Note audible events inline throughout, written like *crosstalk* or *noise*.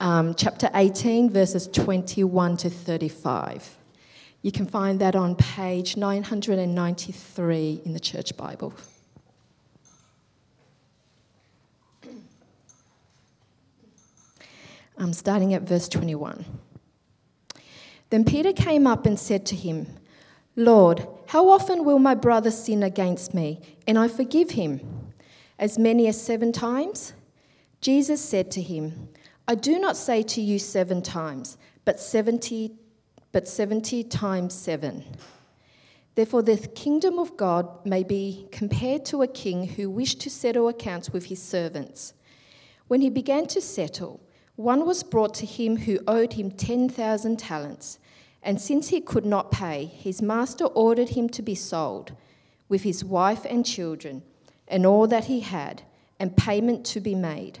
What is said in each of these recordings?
um, chapter 18, verses 21 to 35. You can find that on page 993 in the Church Bible. I'm starting at verse 21. Then Peter came up and said to him, Lord, how often will my brother sin against me and I forgive him? As many as seven times? Jesus said to him, I do not say to you seven times, but 70, but 70 times seven. Therefore, the kingdom of God may be compared to a king who wished to settle accounts with his servants. When he began to settle, one was brought to him who owed him 10,000 talents. And since he could not pay, his master ordered him to be sold, with his wife and children, and all that he had, and payment to be made.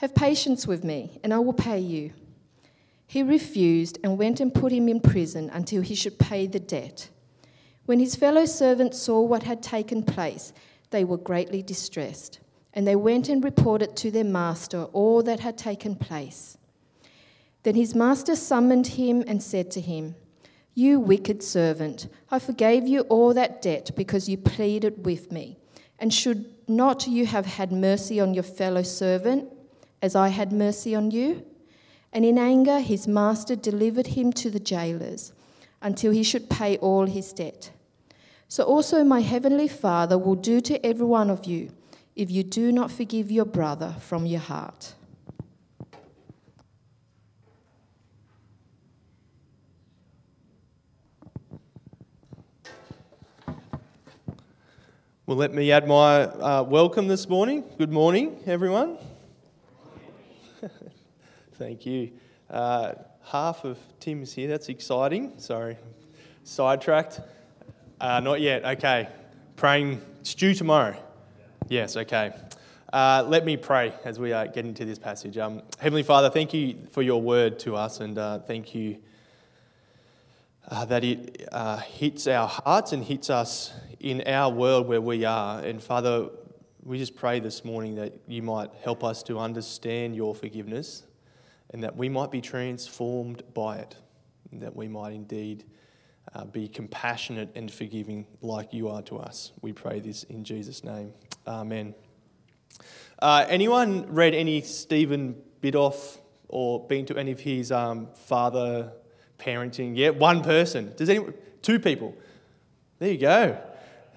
Have patience with me, and I will pay you. He refused and went and put him in prison until he should pay the debt. When his fellow servants saw what had taken place, they were greatly distressed, and they went and reported to their master all that had taken place. Then his master summoned him and said to him, You wicked servant, I forgave you all that debt because you pleaded with me. And should not you have had mercy on your fellow servant, as I had mercy on you? And in anger, his master delivered him to the jailers until he should pay all his debt. So also my heavenly Father will do to every one of you if you do not forgive your brother from your heart. Well, let me add my uh, welcome this morning. Good morning, everyone. Thank you. Uh, half of Tim's here. That's exciting. Sorry, sidetracked. Uh, not yet. Okay. Praying. It's due tomorrow. Yes. Okay. Uh, let me pray as we uh, get into this passage. Um, Heavenly Father, thank you for your word to us, and uh, thank you uh, that it uh, hits our hearts and hits us in our world where we are. And Father, we just pray this morning that you might help us to understand your forgiveness and that we might be transformed by it, that we might indeed uh, be compassionate and forgiving like you are to us. We pray this in Jesus' name. Amen. Uh, anyone read any Stephen Biddulph or been to any of his um, father parenting? Yeah, one person. Does anyone? Two people. There you go.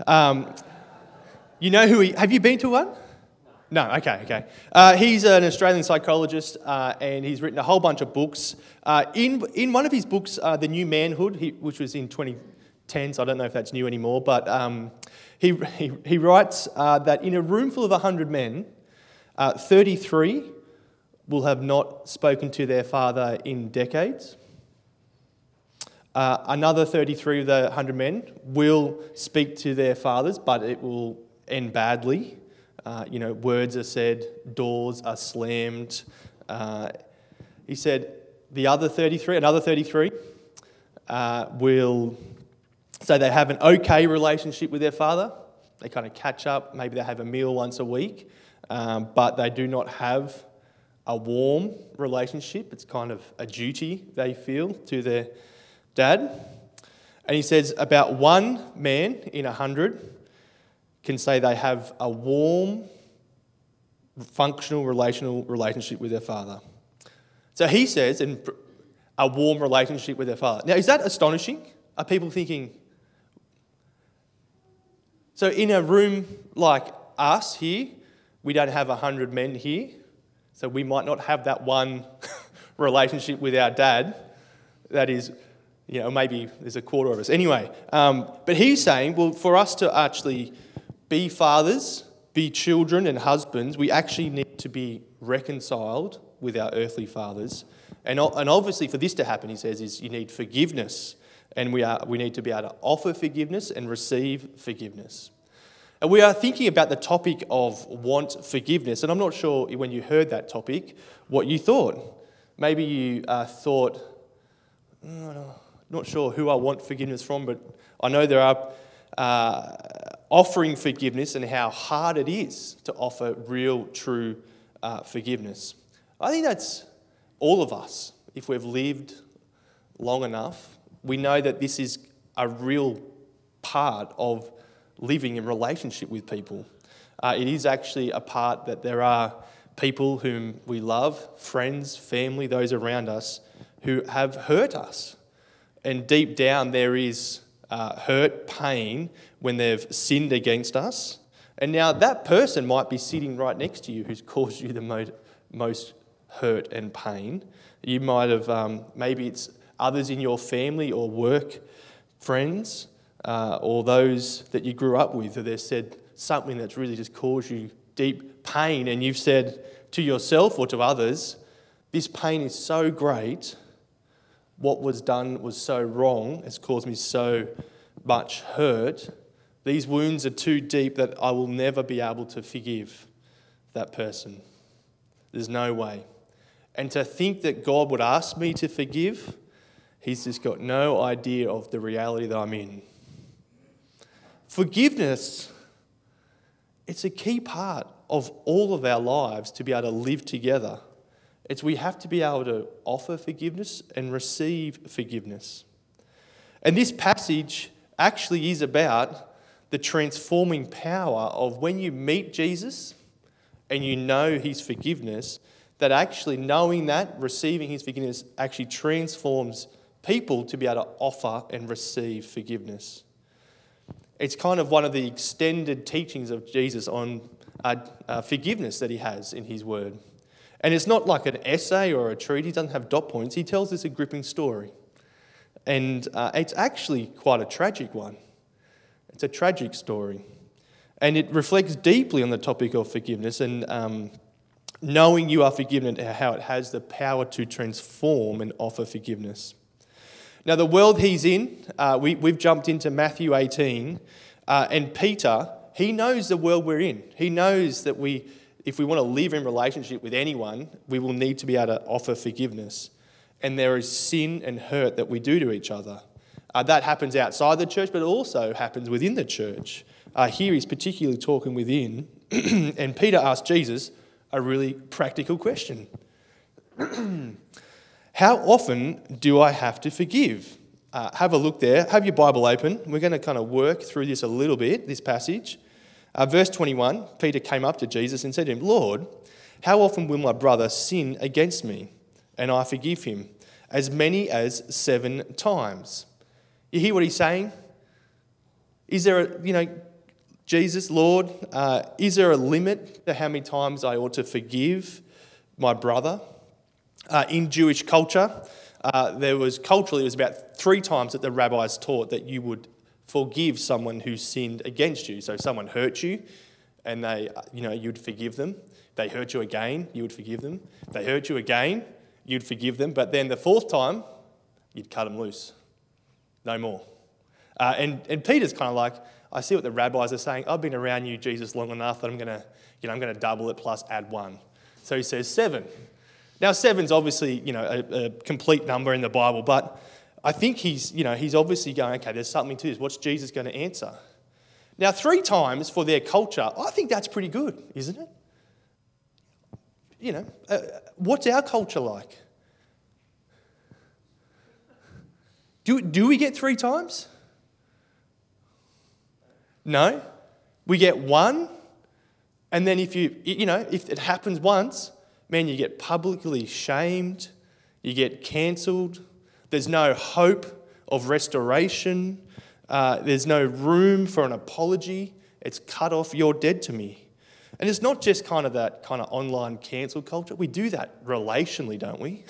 Um, you know who he? Have you been to one? No. Okay. Okay. Uh, he's an Australian psychologist, uh, and he's written a whole bunch of books. Uh, in in one of his books, uh, The New Manhood, he, which was in 2010, so I don't know if that's new anymore, but um, he, he he writes uh, that in a room full of 100 men, uh, 33 will have not spoken to their father in decades. Another 33 of the 100 men will speak to their fathers, but it will end badly. Uh, you know, words are said, doors are slammed. Uh, he said the other 33, another 33, uh, will say they have an okay relationship with their father. They kind of catch up, maybe they have a meal once a week, um, but they do not have a warm relationship. It's kind of a duty they feel to their dad. And he says about one man in a hundred can say they have a warm, functional, relational relationship with their father. So he says, in a warm relationship with their father. Now, is that astonishing? Are people thinking? So, in a room like us here, we don't have a hundred men here, so we might not have that one *laughs* relationship with our dad that is you know, maybe there's a quarter of us. Anyway, um, but he's saying, well, for us to actually be fathers, be children and husbands, we actually need to be reconciled with our earthly fathers And, and obviously, for this to happen, he says, is you need forgiveness. And we, are, we need to be able to offer forgiveness and receive forgiveness. And we are thinking about the topic of want forgiveness. And I'm not sure when you heard that topic what you thought. Maybe you uh, thought, oh, not sure who I want forgiveness from, but I know there are uh, offering forgiveness and how hard it is to offer real, true uh, forgiveness. I think that's all of us, if we've lived long enough, we know that this is a real part of living in relationship with people. Uh, it is actually a part that there are people whom we love, friends, family, those around us, who have hurt us. And deep down, there is uh, hurt, pain when they've sinned against us. And now that person might be sitting right next to you who's *laughs* caused you the most, hurt and pain. You might have, um, maybe it's others in your family or work friends uh, or those that you grew up with, who they've said something that's really just caused you deep pain, and you've said to yourself or to others, This pain is so great. What was done was so wrong. It's caused me so much hurt. These wounds are too deep that I will never be able to forgive that person. There's no way. And to think that God would ask me to forgive, he's just got no idea of the reality that I'm in. Forgiveness, it's a key part of all of our lives to be able to live together. It's we have to be able to offer forgiveness and receive forgiveness. And this passage actually is about the transforming power of when you meet Jesus and you know his forgiveness, that actually knowing that, receiving his forgiveness, actually transforms people to be able to offer and receive forgiveness. It's kind of one of the extended teachings of Jesus on uh, uh, forgiveness that he has in his word. And it's not like an essay or a treat, he doesn't have dot points. He tells us a gripping story. And uh, it's actually quite a tragic one. It's a tragic story. And it reflects deeply on the topic of forgiveness and um, knowing you are forgiven and how it has the power to transform and offer forgiveness. Now, the world he's in, uh, we, we've jumped into Matthew 18, uh, and Peter, he knows the world we're in. He knows that we, if we want to live in relationship with anyone, we will need to be able to offer forgiveness. And there is sin and hurt that we do to each other. Uh, that happens outside the church, but it also happens within the church. Uh, here he's particularly talking within, *clears throat* and Peter asked Jesus, a really practical question *clears throat* How often do I have to forgive? Uh, have a look there. Have your Bible open. We're going to kind of work through this a little bit, this passage. Uh, verse 21 Peter came up to Jesus and said to him, Lord, how often will my brother sin against me and I forgive him? As many as seven times. You hear what he's saying? Is there a, you know, Jesus, Lord, uh, is there a limit to how many times I ought to forgive my brother? Uh, in Jewish culture, uh, there was culturally, it was about three times that the rabbis taught that you would forgive someone who sinned against you. So someone hurt you and they, you know, you'd forgive them. They hurt you again, you would forgive them. They hurt you again, you'd forgive them. But then the fourth time, you'd cut them loose. No more. Uh, and, and Peter's kind of like, I see what the rabbis are saying. I've been around you, Jesus, long enough that I'm going to, you know, I'm going to double it plus add one. So he says seven. Now, seven's obviously, you know, a, a complete number in the Bible, but I think he's, you know, he's obviously going, okay, there's something to this. What's Jesus going to answer? Now, three times for their culture, I think that's pretty good, isn't it? You know, uh, what's our culture like? Do, do we get three times? No. We get one, and then if you, you know, if it happens once, man, you get publicly shamed, you get cancelled, there's no hope of restoration, uh, there's no room for an apology, it's cut off, you're dead to me. And it's not just kind of that kind of online cancel culture. We do that relationally, don't we?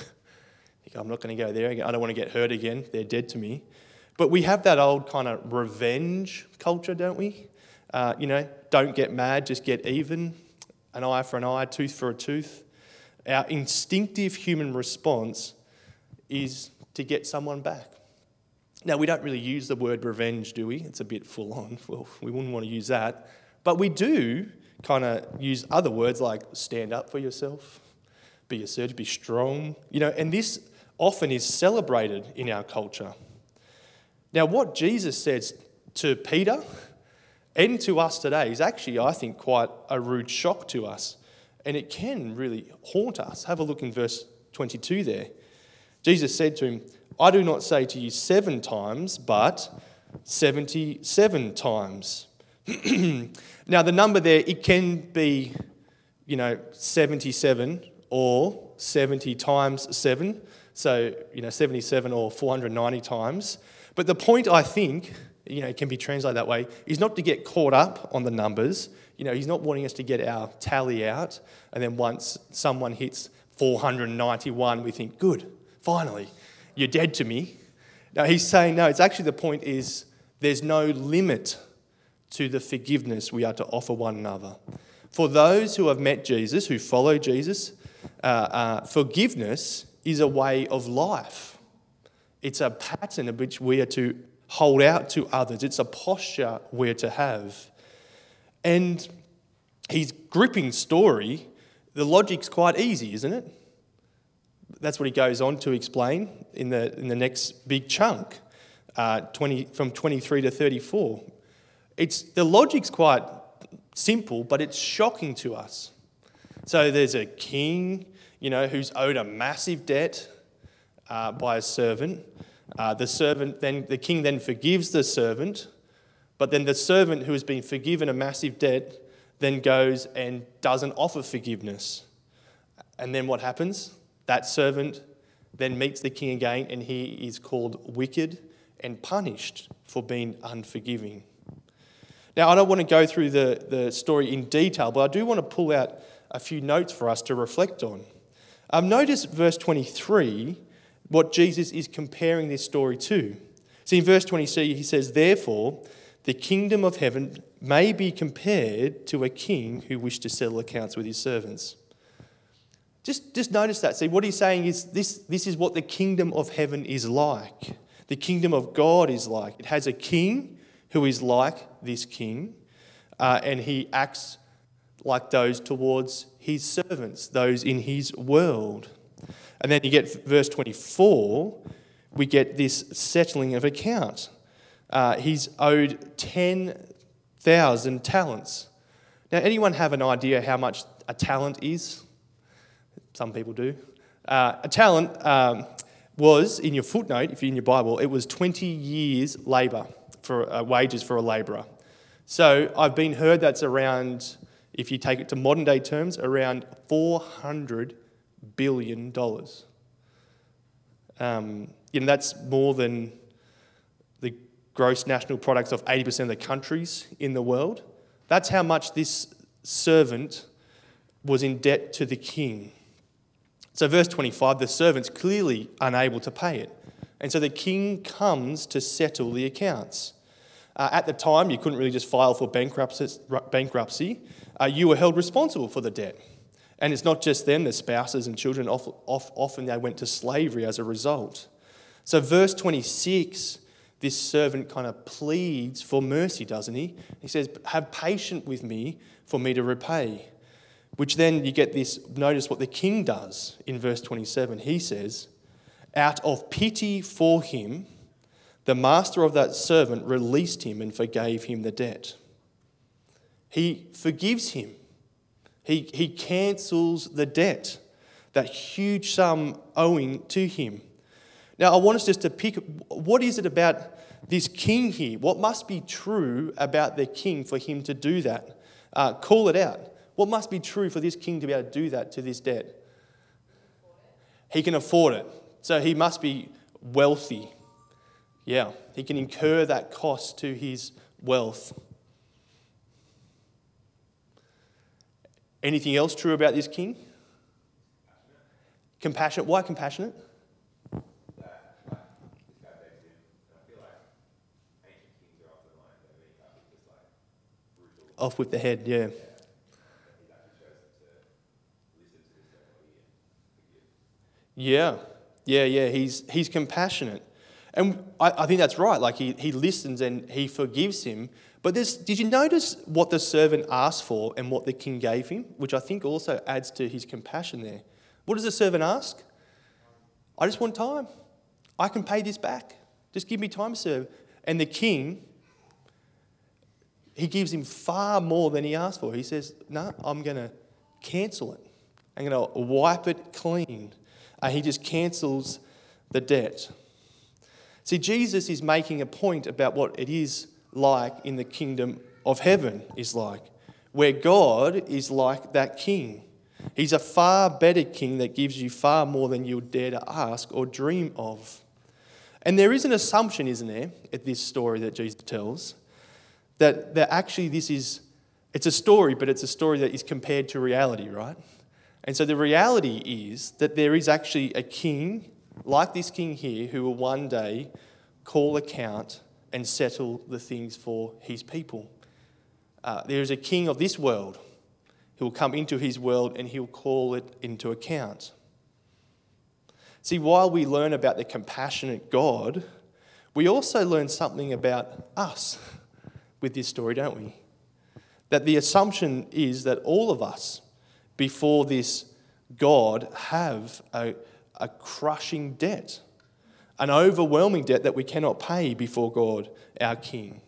*laughs* I'm not going to go there again. I don't want to get hurt again. They're dead to me. But we have that old kind of revenge culture, don't we? Uh, you know, don't get mad, just get even. An eye for an eye, tooth for a tooth. Our instinctive human response is to get someone back. Now, we don't really use the word revenge, do we? It's a bit full on. *laughs* Well, we wouldn't want to use that. But we do kind of use other words like stand up for yourself, be assertive, be strong. You know, and this often is celebrated in our culture. Now, what Jesus says to Peter and to us today is actually, I think, quite a rude shock to us. And it can really haunt us. Have a look in verse 22 there. Jesus said to him, I do not say to you seven times, but 77 times. *clears throat* now, the number there, it can be, you know, 77 or 70 times 7. So, you know, 77 or 490 times. But the point, I think, you know, can be translated that way, is not to get caught up on the numbers. You know, he's not wanting us to get our tally out, and then once someone hits 491, we think, good, finally, you're dead to me. Now, he's saying, no, it's actually the point is there's no limit to the forgiveness we are to offer one another. For those who have met Jesus, who follow Jesus, uh, uh, forgiveness is a way of life. It's a pattern of which we are to hold out to others. It's a posture we're to have. And his gripping story, the logic's quite easy, isn't it? That's what he goes on to explain in the, in the next big chunk, uh, 20, from 23 to 34. It's, the logic's quite simple, but it's shocking to us. So there's a king, you know, who's owed a massive debt uh, by a servant. Uh, the servant then, the king then forgives the servant, but then the servant who has been forgiven a massive debt then goes and doesn't offer forgiveness. And then what happens? That servant then meets the king again and he is called wicked and punished for being unforgiving. Now, I don't want to go through the, the story in detail, but I do want to pull out a few notes for us to reflect on. Um, notice verse 23, what Jesus is comparing this story to. See, in verse 23, he says, Therefore, the kingdom of heaven may be compared to a king who wished to settle accounts with his servants. Just, just notice that. See, what he's saying is this, this is what the kingdom of heaven is like. The kingdom of God is like. It has a king who is like this king, uh, and he acts like those towards his servants, those in his world. And then you get verse 24, we get this settling of account. Uh, he's owed 10,000 talents. Now, anyone have an idea how much a talent is? Some people do. Uh, a talent um, was, in your footnote, if you're in your Bible, it was 20 years' labour for uh, wages for a labourer. So I've been heard that's around, if you take it to modern day terms, around 400 billion dollars. Um, you know, that's more than the gross national products of 80% of the countries in the world. That's how much this servant was in debt to the king. So, verse 25 the servant's clearly unable to pay it. And so the king comes to settle the accounts. Uh, at the time, you couldn't really just file for bankruptcy. Uh, you were held responsible for the debt. And it's not just them, the spouses and children, often they went to slavery as a result. So, verse 26, this servant kind of pleads for mercy, doesn't he? He says, Have patience with me for me to repay. Which then you get this notice what the king does in verse 27. He says, Out of pity for him, the master of that servant released him and forgave him the debt. He forgives him, he, he cancels the debt, that huge sum owing to him. Now, I want us just to pick what is it about this king here? What must be true about the king for him to do that? Uh, call it out. What must be true for this king to be able to do that to this debt? He can afford it. So he must be wealthy. Yeah, he can incur that cost to his wealth. Anything else true about this king? Compassionate. Why compassionate? Off with the head, yeah. Yeah, Yeah, yeah, he's, he's compassionate. And I, I think that's right. Like he, he listens and he forgives him. But this, did you notice what the servant asked for and what the king gave him? Which I think also adds to his compassion there. What does the servant ask? I just want time. I can pay this back. Just give me time sir. And the king, he gives him far more than he asked for. He says, No, I'm going to cancel it. I'm going to wipe it clean. And he just cancels the debt. See, Jesus is making a point about what it is like in the kingdom of heaven is like, where God is like that king. He's a far better king that gives you far more than you would dare to ask or dream of. And there is an assumption, isn't there, at this story that Jesus tells, that, that actually this is, it's a story, but it's a story that is compared to reality, right? And so the reality is that there is actually a king, like this king here, who will one day call account and settle the things for his people. Uh, there is a king of this world who will come into his world and he'll call it into account. See, while we learn about the compassionate God, we also learn something about us with this story, don't we? That the assumption is that all of us, before this God, have a, a crushing debt an overwhelming debt that we cannot pay before God, our King.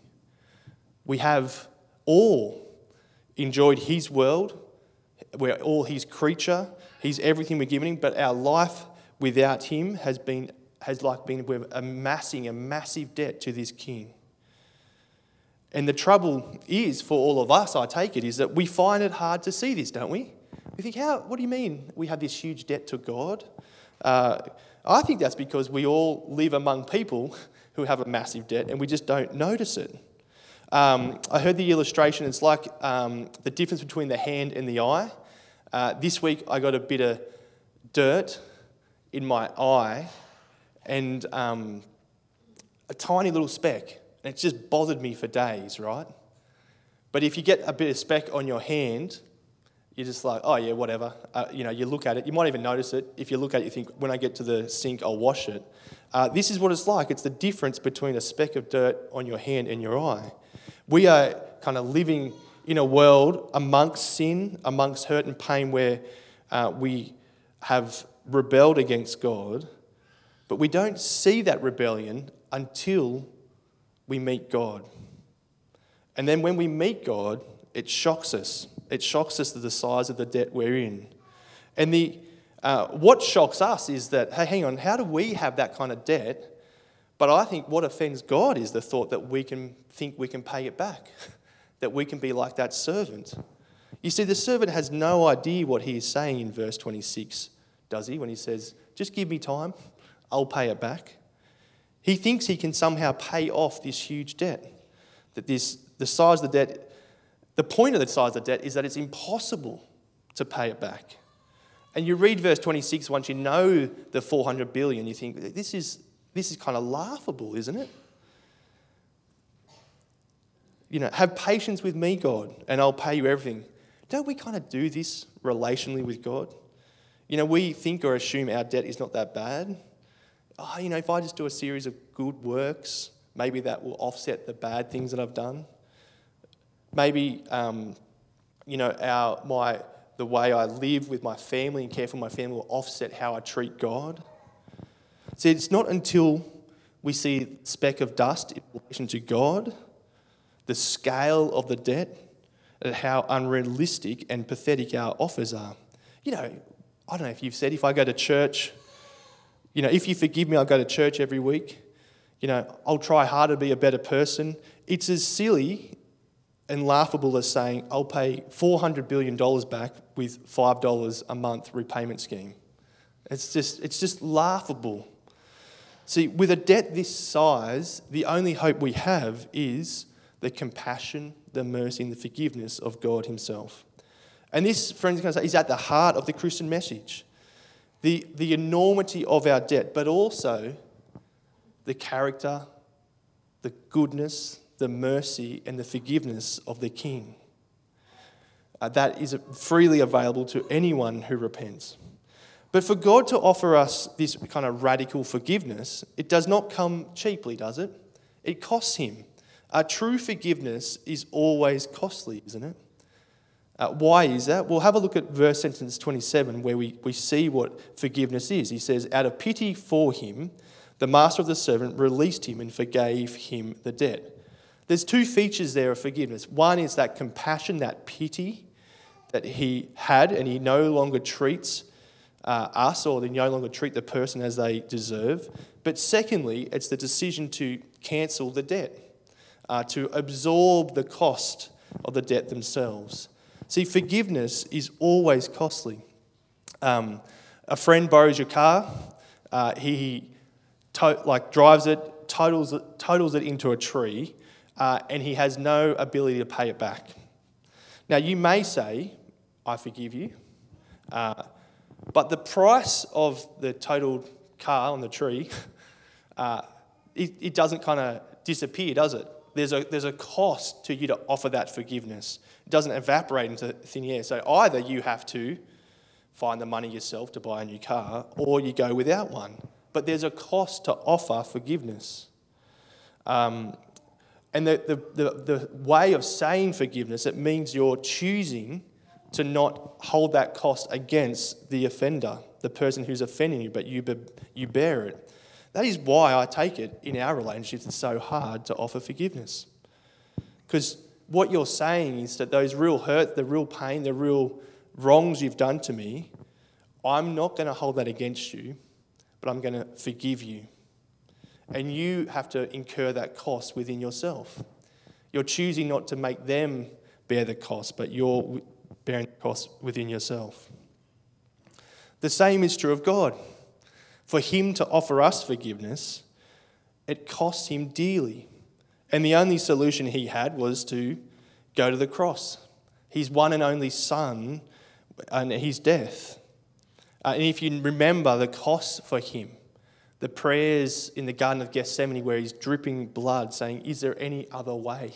We have all enjoyed His world, we're all His creature, He's everything we're given Him, but our life without Him has been has like been we're amassing a massive debt to this King. And the trouble is for all of us, I take it, is that we find it hard to see this, don't we? We think, how? What do you mean we have this huge debt to God? Uh, I think that's because we all live among people who have a massive debt and we just don't notice it. Um, I heard the illustration, it's like um, the difference between the hand and the eye. Uh, this week I got a bit of dirt in my eye and um, a tiny little speck. And it just bothered me for days, right? But if you get a bit of speck on your hand, you're just like, oh yeah, whatever. Uh, you know, you look at it. You might even notice it. If you look at it, you think, when I get to the sink, I'll wash it. Uh, this is what it's like. It's the difference between a speck of dirt on your hand and your eye. We are kind of living in a world amongst sin, amongst hurt and pain, where uh, we have rebelled against God, but we don't see that rebellion until we meet God. And then when we meet God, it shocks us it shocks us to the size of the debt we're in. And the, uh, what shocks us is that, hey, hang on, how do we have that kind of debt? But I think what offends God is the thought that we can think we can pay it back, *laughs* that we can be like that servant. You see, the servant has no idea what he is saying in verse 26, does he? When he says, just give me time, I'll pay it back. He thinks he can somehow pay off this huge debt, that this, the size of the debt the point of the size of debt is that it's impossible to pay it back. And you read verse 26, once you know the 400 billion, you think, this is, this is kind of laughable, isn't it? You know, have patience with me, God, and I'll pay you everything. Don't we kind of do this relationally with God? You know, we think or assume our debt is not that bad. Oh, you know, if I just do a series of good works, maybe that will offset the bad things that I've done. Maybe, um, you know, our, my, the way I live with my family and care for my family will offset how I treat God. See, it's not until we see speck of dust in relation to God, the scale of the debt, and how unrealistic and pathetic our offers are. You know, I don't know if you've said, if I go to church, you know, if you forgive me, I'll go to church every week. You know, I'll try harder to be a better person. It's as silly and laughable as saying, I'll pay $400 billion back with $5 a month repayment scheme. It's just, it's just laughable. See, with a debt this size, the only hope we have is the compassion, the mercy, and the forgiveness of God Himself. And this, friends, is at the heart of the Christian message. The, the enormity of our debt, but also the character, the goodness, the mercy and the forgiveness of the King. Uh, that is freely available to anyone who repents. But for God to offer us this kind of radical forgiveness, it does not come cheaply, does it? It costs Him. A true forgiveness is always costly, isn't it? Uh, why is that? Well, have a look at verse sentence 27 where we, we see what forgiveness is. He says, Out of pity for him, the master of the servant released him and forgave him the debt. There's two features there of forgiveness. One is that compassion, that pity that he had, and he no longer treats uh, us or they no longer treat the person as they deserve. But secondly, it's the decision to cancel the debt, uh, to absorb the cost of the debt themselves. See, forgiveness is always costly. Um, a friend borrows your car, uh, he to- like drives it, totals it, totals it into a tree, uh, and he has no ability to pay it back. Now, you may say, I forgive you, uh, but the price of the totaled car on the tree, *laughs* uh, it, it doesn't kind of disappear, does it? There's a, there's a cost to you to offer that forgiveness. It doesn't evaporate into thin air. So either you have to find the money yourself to buy a new car, or you go without one. But there's a cost to offer forgiveness. Um, and the, the, the, the way of saying forgiveness, it means you're choosing to not hold that cost against the offender, the person who's offending you, but you, be, you bear it. That is why I take it in our relationships it's so hard to offer forgiveness. Because what you're saying is that those real hurt, the real pain, the real wrongs you've done to me, I'm not going to hold that against you, but I'm going to forgive you. And you have to incur that cost within yourself. You're choosing not to make them bear the cost, but you're bearing the cost within yourself. The same is true of God. For Him to offer us forgiveness, it cost Him dearly. And the only solution He had was to go to the cross. His one and only Son and His death. Uh, and if you remember the cost for Him, the prayers in the Garden of Gethsemane where he's dripping blood, saying, Is there any other way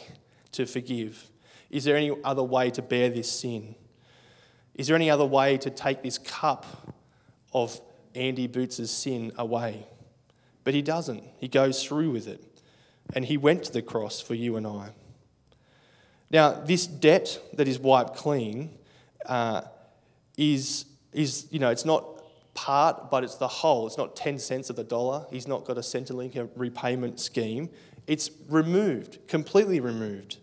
to forgive? Is there any other way to bear this sin? Is there any other way to take this cup of Andy Bootes' sin away? But he doesn't. He goes through with it. And he went to the cross for you and I. Now, this debt that is wiped clean uh, is, is, you know, it's not part, but it's the whole. It's not 10 cents of the dollar. He's not got a Centrelink repayment scheme. It's removed, completely removed.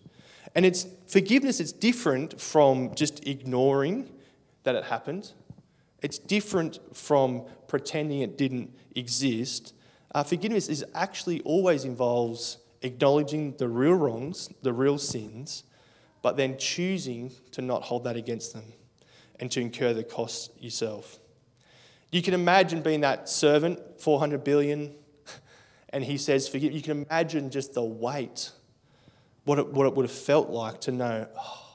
And it's forgiveness is different from just ignoring that it happened. It's different from pretending it didn't exist. Uh, forgiveness is actually always involves acknowledging the real wrongs, the real sins, but then choosing to not hold that against them and to incur the cost yourself. You can imagine being that servant, 400 billion, and he says, forgive. You can imagine just the weight, what it, what it would have felt like to know, oh,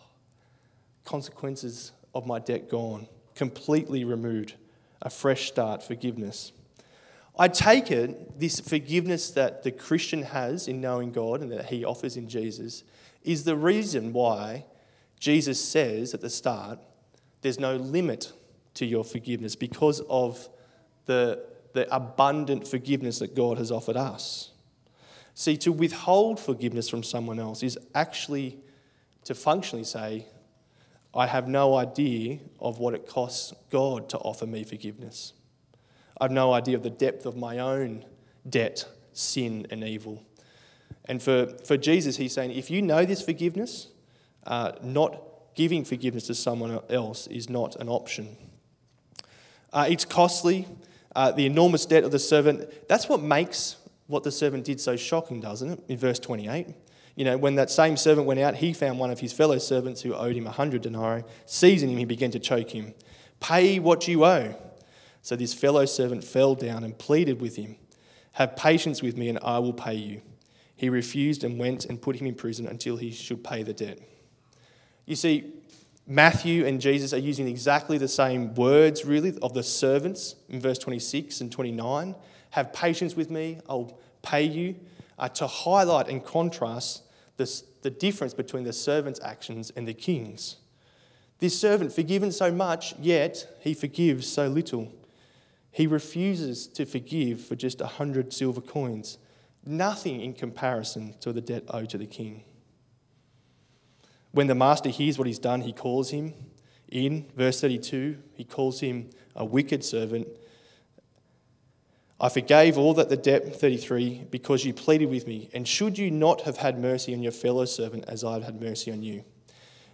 consequences of my debt gone, completely removed, a fresh start, forgiveness. I take it this forgiveness that the Christian has in knowing God and that he offers in Jesus is the reason why Jesus says at the start, there's no limit to your forgiveness because of the, the abundant forgiveness that God has offered us. See, to withhold forgiveness from someone else is actually to functionally say, I have no idea of what it costs God to offer me forgiveness. I have no idea of the depth of my own debt, sin, and evil. And for, for Jesus, he's saying, if you know this forgiveness, uh, not giving forgiveness to someone else is not an option. Uh, it's costly. Uh, the enormous debt of the servant, that's what makes what the servant did so shocking, doesn't it? In verse 28. You know, when that same servant went out, he found one of his fellow servants who owed him a hundred denarii. Seizing him, he began to choke him. Pay what you owe. So this fellow servant fell down and pleaded with him, Have patience with me, and I will pay you. He refused and went and put him in prison until he should pay the debt. You see, Matthew and Jesus are using exactly the same words, really, of the servants in verse 26 and 29. Have patience with me, I'll pay you uh, to highlight and contrast this, the difference between the servant's actions and the king's. This servant, forgiven so much, yet he forgives so little. He refuses to forgive for just a hundred silver coins, nothing in comparison to the debt owed to the king. When the master hears what he's done, he calls him in. Verse 32, he calls him a wicked servant. I forgave all that the debt, 33, because you pleaded with me. And should you not have had mercy on your fellow servant as I have had mercy on you?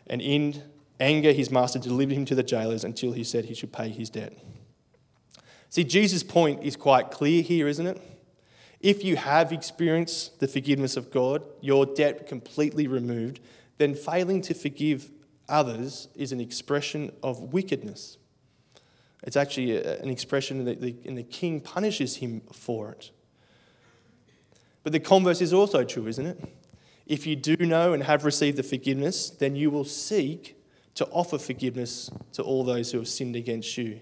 And in anger, his master delivered him to the jailers until he said he should pay his debt. See, Jesus' point is quite clear here, isn't it? If you have experienced the forgiveness of God, your debt completely removed, then failing to forgive others is an expression of wickedness. It's actually an expression that the, and the king punishes him for it. But the converse is also true, isn't it? If you do know and have received the forgiveness, then you will seek to offer forgiveness to all those who have sinned against you.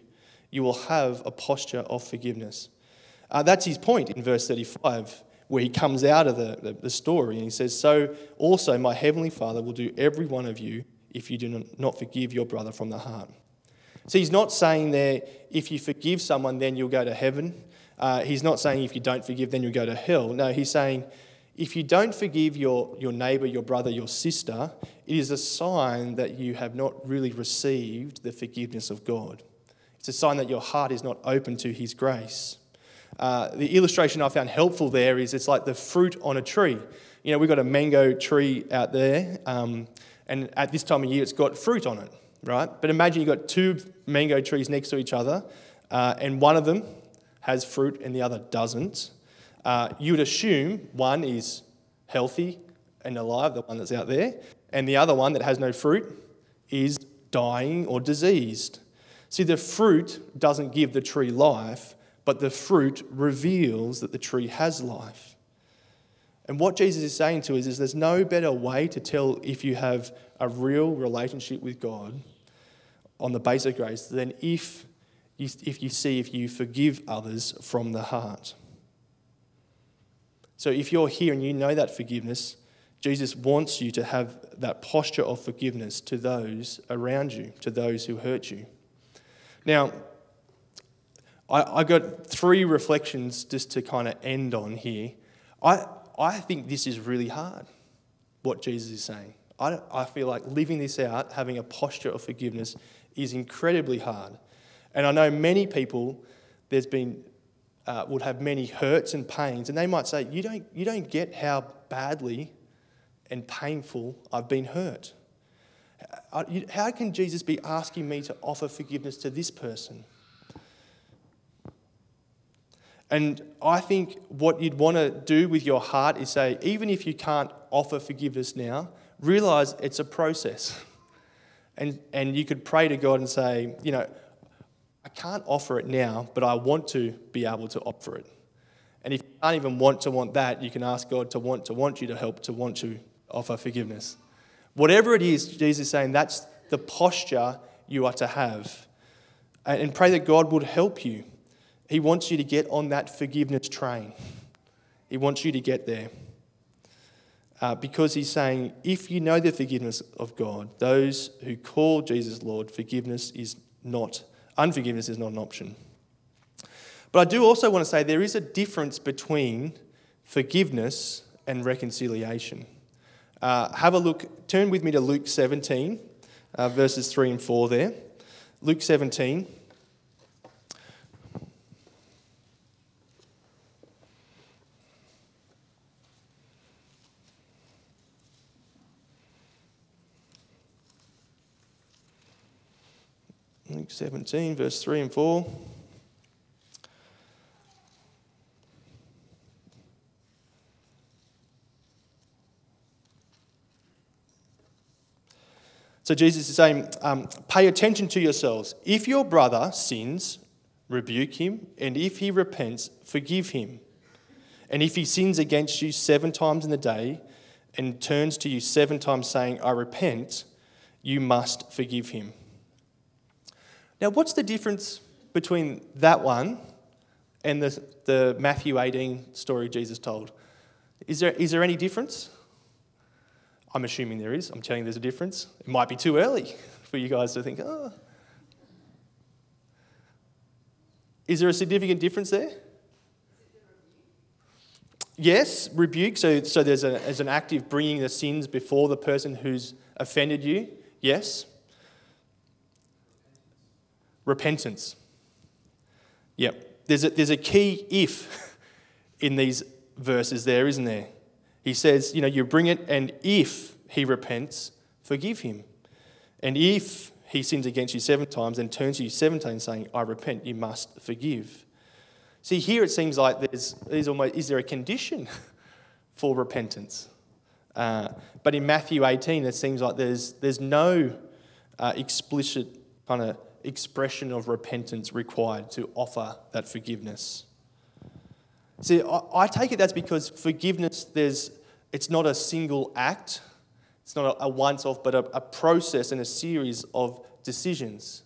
You will have a posture of forgiveness. Uh, that's his point in verse 35, where he comes out of the, the, the, story and he says, So also my heavenly Father will do every one of you if you do not forgive your brother from the heart. So he's not saying there, if you forgive someone, then you'll go to heaven. Uh, he's not saying if you don't forgive, then you'll go to hell. No, he's saying if you don't forgive your, your neighbor, your brother, your sister, it is a sign that you have not really received the forgiveness of God. It's a sign that your heart is not open to his grace. Uh, the illustration I found helpful there is it's like the fruit on a tree. You know, we've got a mango tree out there, um, and at this time of year, it's got fruit on it, right? But imagine you've got two mango trees next to each other, uh, and one of them has fruit and the other doesn't uh, you would assume one is healthy and alive, the one that's out there, and the other one that has no fruit is dying or diseased. See, the fruit doesn't give the tree life, but the fruit reveals that the tree has life. And what Jesus is saying to us is there's no better way to tell if you have a real relationship with God on the basis of grace than if you, if you see if you forgive others from the heart. So if you're here and you know that forgiveness, Jesus wants you to have that posture of forgiveness to those around you, to those who hurt you. Now, I, I got three reflections just to kind of end on here. I, I think this is really hard, what Jesus is saying. I, I feel like living this out, having a posture of forgiveness, is incredibly hard. And I know many people, there's been uh, would have many hurts and pains, and they might say, you don't, you don't get how badly and painful I've been hurt. Uh, how can Jesus be asking me to offer forgiveness to this person? And I think what you'd want to do with your heart is say, even if you can't offer forgiveness now, realize it's a process. *laughs* And, and you could pray to God and say, you know, I can't offer it now, but I want to be able to offer it. And if you can't even want to want that, you can ask God to want to want you to help to want to offer forgiveness. Whatever it is, Jesus is saying that's the posture you are to have. And pray that God would help you. He wants you to get on that forgiveness train. He wants you to get there. Uh, because he's saying, if you know the forgiveness of God, those who call Jesus Lord, forgiveness is not Unforgiveness is not an option. But I do also want to say there is a difference between forgiveness and reconciliation. Uh, have a look, turn with me to Luke 17, uh, verses 3 and 4 there. Luke 17. Luke 17, verse 3 and 4. So Jesus is saying, um, pay attention to yourselves. If your brother sins, rebuke him, and if he repents, forgive him. And if he sins against you seven times in the day and turns to you seven times saying, I repent, you must forgive him. Now, what's the difference between that one and the, the Matthew 18 story Jesus told? Is there, is there any difference? I'm assuming there is. I'm telling you there's a difference. It might be too early *laughs* for you guys to think, oh. Is there a significant difference there? Yes, rebuke. So, so there's, a, there's an active bringing the sins before the person who's offended you. Yes. Repentance. Yep. There's a, there's a key if in these verses there, isn't there? He says, you know, you bring it, and if he repents, forgive him. And if he sins against you seven times and turns to you seven times saying, I repent, you must forgive. See, here it seems like there's, there's almost, is there a condition *laughs* for repentance? Uh, but in Matthew 18, it seems like there's, there's no uh, explicit kind of expression of repentance required to offer that forgiveness. See, I, take it that's because forgiveness, there's, it's not a single act, it's not a, a once off, but a, a process and a series of decisions.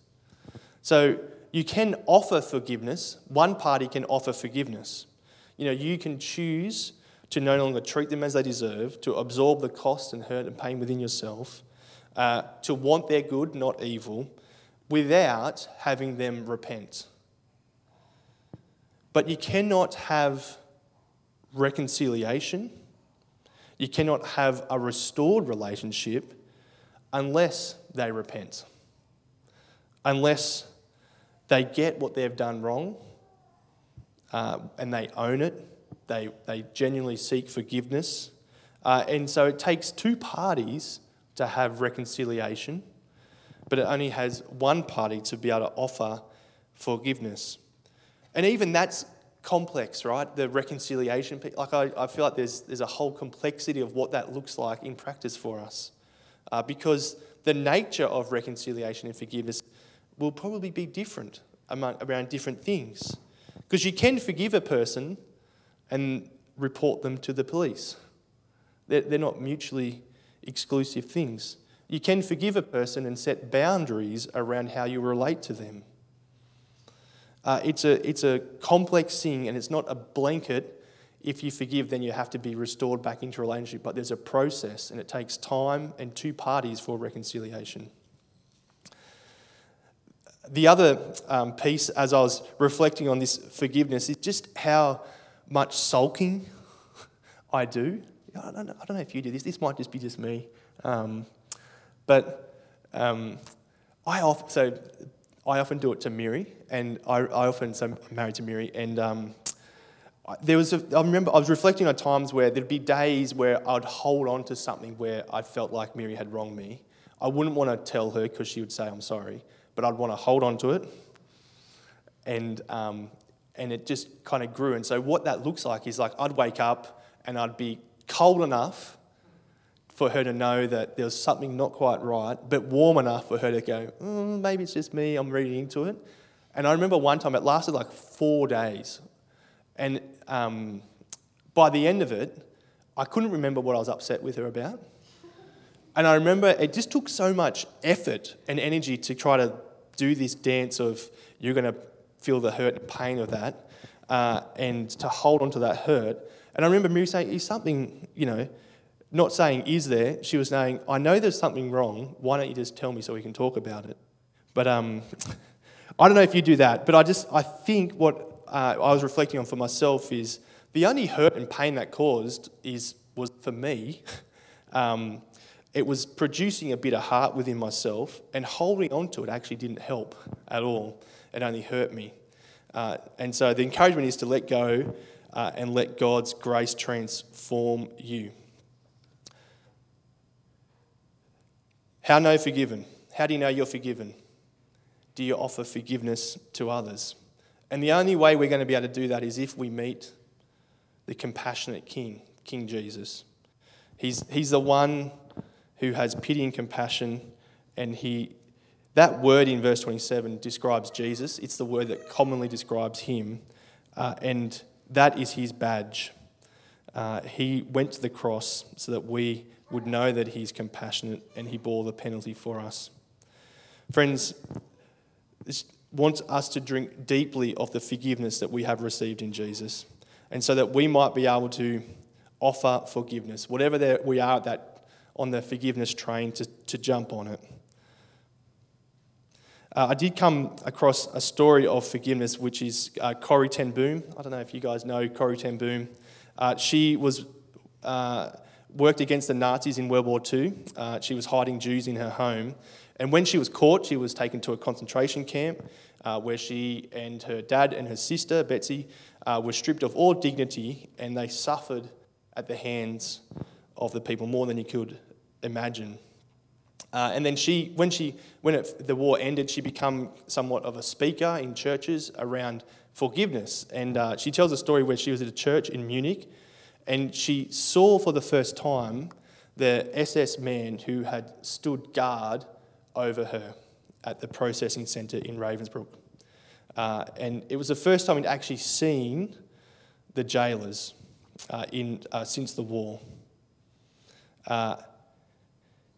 So you can offer forgiveness. One party can offer forgiveness. You know, you can choose to no longer treat them as they deserve, to absorb the cost and hurt and pain within yourself, uh, to want their good, not evil, without having them repent. But you cannot have reconciliation, you cannot have a restored relationship unless they repent, unless they get what they've done wrong uh, and they own it, they, they genuinely seek forgiveness. Uh, and so it takes two parties to have reconciliation, but it only has one party to be able to offer forgiveness. And even that's complex, right? The reconciliation. Like, I, I feel like there's, there's a whole complexity of what that looks like in practice for us. Uh, because the nature of reconciliation and forgiveness will probably be different among, around different things. Because you can forgive a person and report them to the police, they're, they're not mutually exclusive things. You can forgive a person and set boundaries around how you relate to them. Uh, it's, a, it's a complex thing and it's not a blanket. If you forgive, then you have to be restored back into a relationship. But there's a process and it takes time and two parties for reconciliation. The other um, piece, as I was reflecting on this forgiveness, is just how much sulking *laughs* I do. I don't know, I don't know if you do this, this might just be just me. Um, but um, I often, so I often do it to Miri, and I, I often, so I'm married to Miri, and um, there was, a, I remember I was reflecting on times where there'd be days where I'd hold on to something where I felt like Miri had wronged me. I wouldn't want to tell her because she would say I'm sorry, but I'd want to hold on to it. And, um, and it just kind of grew. And so, what that looks like is like I'd wake up and I'd be cold enough for her to know that there was something not quite right, but warm enough for her to go, mm, maybe it's just me, I'm reading into it. And I remember one time it lasted like four days. And um, by the end of it, I couldn't remember what I was upset with her about. And I remember it just took so much effort and energy to try to do this dance of you're going to feel the hurt and pain of that uh, and to hold on to that hurt. And I remember me saying, Is something, you know, not saying, is there? She was saying, I know there's something wrong. Why don't you just tell me so we can talk about it? But um, I don't know if you do that, but I just, I think what uh, I was reflecting on for myself is the only hurt and pain that caused is, was for me. *laughs* Um, it was producing a bit of heart within myself, and holding on to it actually didn't help at all. It only hurt me. Uh, and so the encouragement is to let go uh, and let God's grace transform you. How know forgiven? How do you know you're forgiven? Do you offer forgiveness to others? And the only way we're going to be able to do that is if we meet the compassionate King, King Jesus. He's, he's the one who has pity and compassion, and he, that word in verse 27 describes Jesus. It's the word that commonly describes him, uh, and that is his badge. Uh, he went to the cross so that we would know that He's compassionate and He bore the penalty for us. Friends, this wants us to drink deeply of the forgiveness that we have received in Jesus, and so that we might be able to offer forgiveness, whatever we are that on the forgiveness train, to, to jump on it. Uh, I did come across a story of forgiveness, which is uh, Corrie Ten Boom. I don't know if you guys know Corrie Ten Boom. Uh, she was uh, worked against the Nazis in World War II. Uh, she was hiding Jews in her home, and when she was caught, she was taken to a concentration camp uh, where she and her dad and her sister Betsie were stripped of all dignity, and they suffered at the hands of the people more than you could imagine. Uh, and then she, when, she, when it, the war ended, she became somewhat of a speaker in churches around forgiveness. And uh, she tells a story where she was at a church in Munich and she saw for the first time the SS man who had stood guard over her at the processing centre in Ravensbrück. Uh, and it was the first time he'd actually seen the jailers uh, in, uh, since the war. Uh,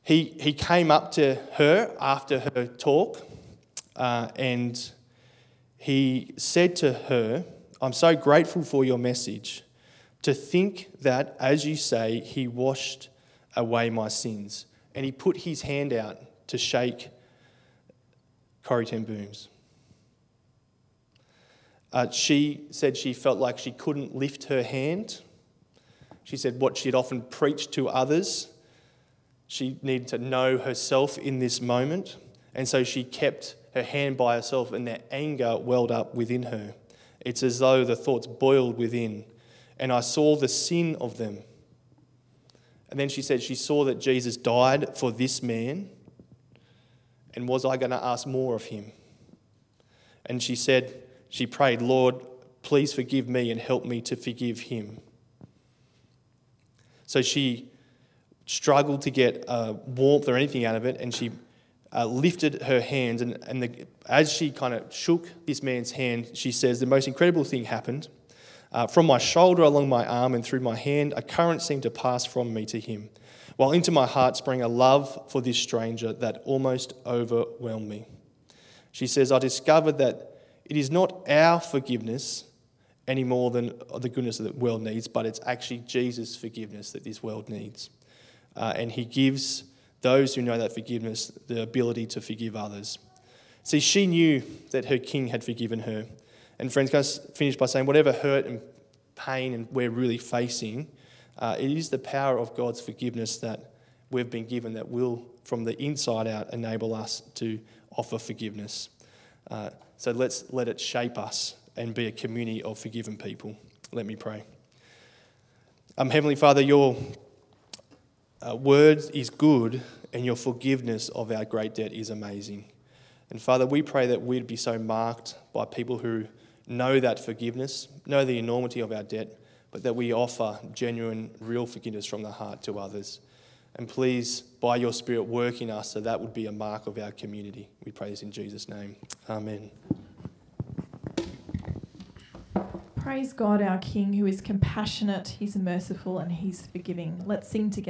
he, he came up to her after her talk uh, and he said to her, I'm so grateful for your message. To think that, as you say, he washed away my sins. And he put his hand out to shake Corrie Ten Boom's. Uh, she said she felt like she couldn't lift her hand. She said what she had often preached to others she needed to know herself in this moment, and so she kept her hand by herself, and that anger welled up within her. It's as though the thoughts boiled within, and I saw the sin of them. And then she said she saw that Jesus died for this man, and was I going to ask more of him? And she said, she prayed, Lord, please forgive me and help me to forgive him. So she struggled to get uh, warmth or anything out of it, and she uh, lifted her hands. And, and the, as she kind of shook this man's hand, she says, The most incredible thing happened. Uh, from my shoulder along my arm and through my hand, a current seemed to pass from me to him, while into my heart sprang a love for this stranger that almost overwhelmed me. She says, I discovered that it is not our forgiveness any more than the goodness that the world needs, but it's actually Jesus' forgiveness that this world needs uh, and he gives those who know that forgiveness the ability to forgive others. See, she knew that her king had forgiven her. And friends, can I finish by saying, whatever hurt and pain and we're really facing, uh, it is the power of God's forgiveness that we've been given that will, from the inside out, enable us to offer forgiveness. Uh, so let's let it shape us and be a community of forgiven people. Let me pray. Um, Heavenly Father, your uh, words is good, and your forgiveness of our great debt is amazing. And Father, we pray that we'd be so marked by people who know that forgiveness, know the enormity of our debt, but that we offer genuine, real forgiveness from the heart to others. And please, by your Spirit, work in us so that would be a mark of our community. We pray this in Jesus' name. Amen. Praise God, our King, who is compassionate, He's merciful, and He's forgiving. Let's sing together.